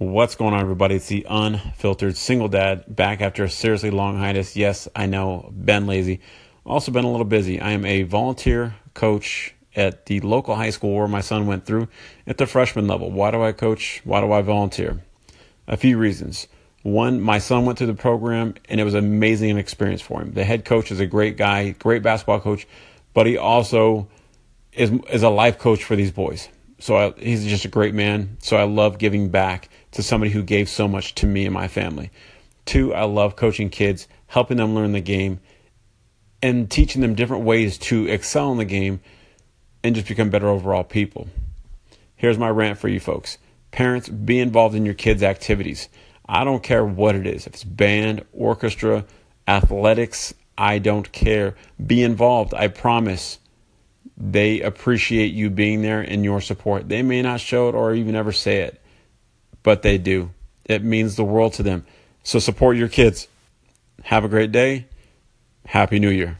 What's going on, everybody? It's the unfiltered single dad back after a seriously long hiatus. Yes, I know, been lazy. Also, been a little busy. I am a volunteer coach at the local high school where my son went through at the freshman level. Why do I coach? Why do I volunteer? A few reasons. One, my son went through the program and it was an amazing experience for him. The head coach is a great guy, great basketball coach, but he also is, is a life coach for these boys. So I, he's just a great man. So I love giving back to somebody who gave so much to me and my family. Two, I love coaching kids, helping them learn the game, and teaching them different ways to excel in the game and just become better overall people. Here's my rant for you folks. Parents, be involved in your kids' activities. I don't care what it is. If it's band, orchestra, athletics, I don't care. Be involved. I promise they appreciate you being there and your support. They may not show it or even ever say it, but they do. It means the world to them. So support your kids. Have a great day. Happy New Year.